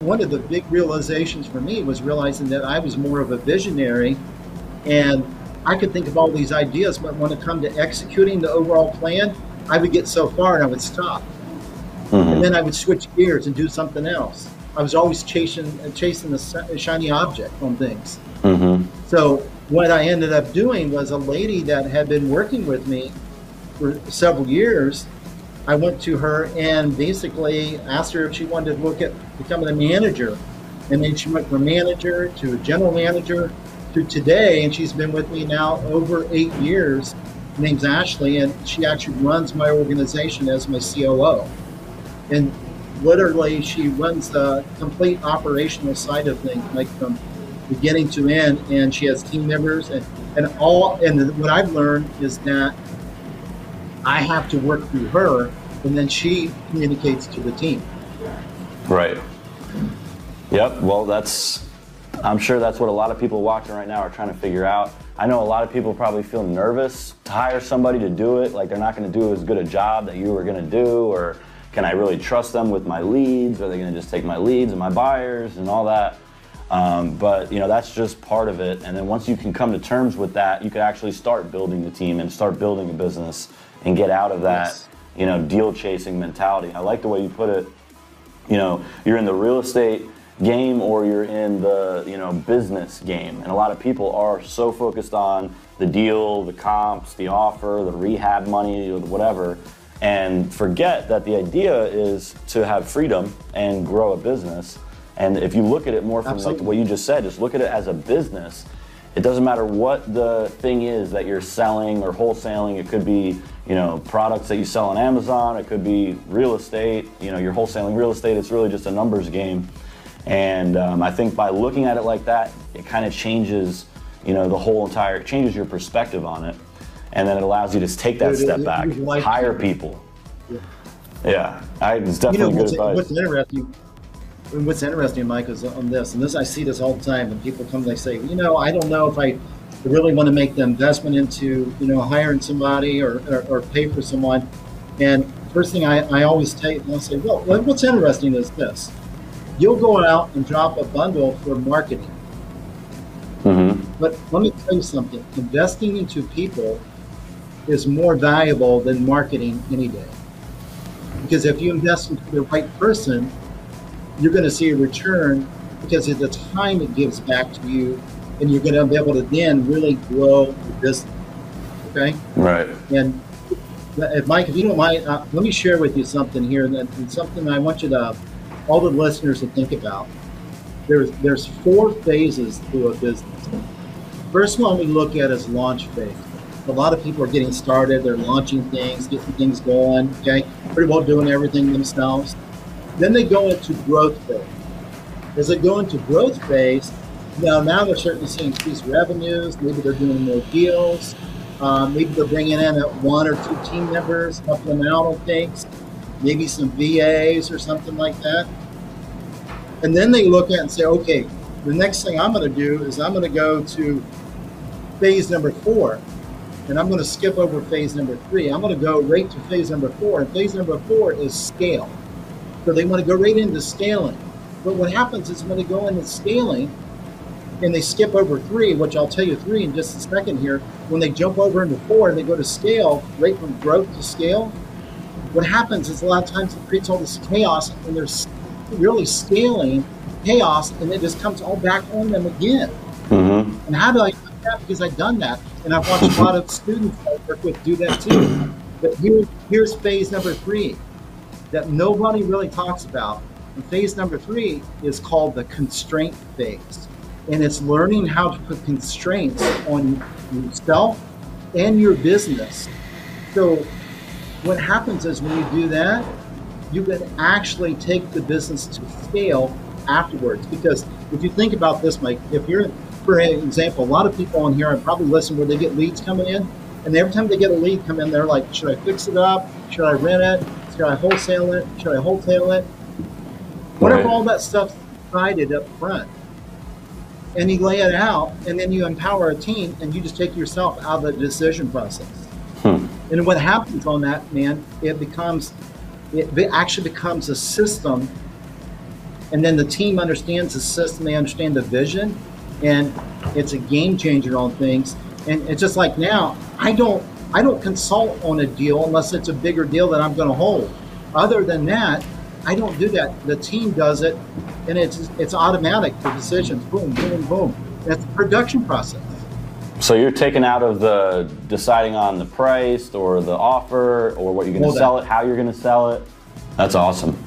one of the big realizations for me was realizing that I was more of a visionary and I could think of all these ideas, but when it come to executing the overall plan, I would get so far and I would stop. Mm-hmm. And then I would switch gears and do something else. I was always chasing chasing a shiny object on things. Mm-hmm. So what I ended up doing was a lady that had been working with me for several years. I went to her and basically asked her if she wanted to look at becoming a manager. And then she went from manager to a general manager to today. And she's been with me now over eight years. Her name's Ashley, and she actually runs my organization as my COO. And literally, she runs the complete operational side of things, like from beginning to end. And she has team members, and, and all. And what I've learned is that I have to work through her, and then she communicates to the team. Right. Yep. Well, that's. I'm sure that's what a lot of people watching right now are trying to figure out. I know a lot of people probably feel nervous to hire somebody to do it, like they're not going to do as good a job that you were going to do, or can I really trust them with my leads? Are they going to just take my leads and my buyers and all that? Um, but you know that's just part of it. And then once you can come to terms with that, you can actually start building the team and start building a business and get out of that, yes. you know, deal chasing mentality. I like the way you put it. You know, you're in the real estate game or you're in the you know business game and a lot of people are so focused on the deal the comps the offer the rehab money whatever and forget that the idea is to have freedom and grow a business and if you look at it more from Absolutely. like what you just said just look at it as a business it doesn't matter what the thing is that you're selling or wholesaling. It could be, you know, products that you sell on Amazon. It could be real estate. You know, you're wholesaling real estate. It's really just a numbers game. And um, I think by looking at it like that, it kind of changes, you know, the whole entire, it changes your perspective on it. And then it allows you to take that Dude, step back, like hire people. Yeah, yeah I, it's definitely you know, good advice. What's interesting, what's interesting, Mike, is on this, and this I see this all the time. And people come, they say, you know, I don't know if I really want to make the investment into, you know, hiring somebody or, or, or pay for someone. And first thing I, I always take, and I'll say, well, what's interesting is this: you'll go out and drop a bundle for marketing. Mm-hmm. But let me tell you something: investing into people is more valuable than marketing any day. Because if you invest into the right person, you're going to see a return because of the time it gives back to you, and you're going to be able to then really grow the business. Okay. Right. And if Mike, if you don't mind, uh, let me share with you something here, and, and something I want you to, all the listeners to think about. There's there's four phases to a business. First one we look at is launch phase. A lot of people are getting started. They're launching things, getting things going. Okay, pretty well doing everything themselves. Then they go into growth phase. As they go into growth phase, now now they're starting to see increased revenues. Maybe they're doing more deals. Um, maybe they're bringing in one or two team members, on things. Maybe some VAs or something like that. And then they look at and say, okay, the next thing I'm going to do is I'm going to go to phase number four, and I'm going to skip over phase number three. I'm going to go right to phase number four. And phase number four is scale. So they want to go right into scaling. But what happens is when they go into scaling and they skip over three, which I'll tell you three in just a second here, when they jump over into four and they go to scale, right from growth to scale, what happens is a lot of times it creates all this chaos and they're really scaling chaos and it just comes all back on them again. Mm-hmm. And how do I do that? Because I've done that. And I've watched a lot of students I work with do that too. But here, here's phase number three that nobody really talks about. And phase number three is called the constraint phase. And it's learning how to put constraints on yourself and your business. So, what happens is when you do that, you can actually take the business to scale afterwards. Because if you think about this, Mike, if you're, for example, a lot of people on here are probably listening where they get leads coming in, and every time they get a lead come in, they're like, should I fix it up? Should I rent it? Should I wholesale it? Should I wholesale it? What right. if all that stuff's decided up front? And you lay it out, and then you empower a team, and you just take yourself out of the decision process. Hmm. And what happens on that, man, it becomes, it actually becomes a system and then the team understands the system, they understand the vision, and it's a game changer on things. And it's just like now, I don't I don't consult on a deal unless it's a bigger deal that I'm going to hold. Other than that, I don't do that. The team does it, and it's it's automatic. The decisions, boom, boom, boom. That's the production process. So you're taken out of the deciding on the price or the offer or what you're going to sell it, how you're going to sell it. That's awesome.